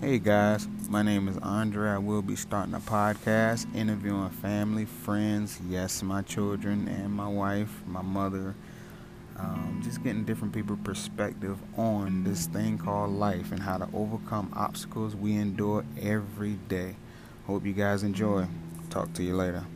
Hey guys, my name is Andre. I will be starting a podcast interviewing family, friends, yes, my children, and my wife, my mother. Um, just getting different people' perspective on this thing called life and how to overcome obstacles we endure every day. Hope you guys enjoy. Talk to you later.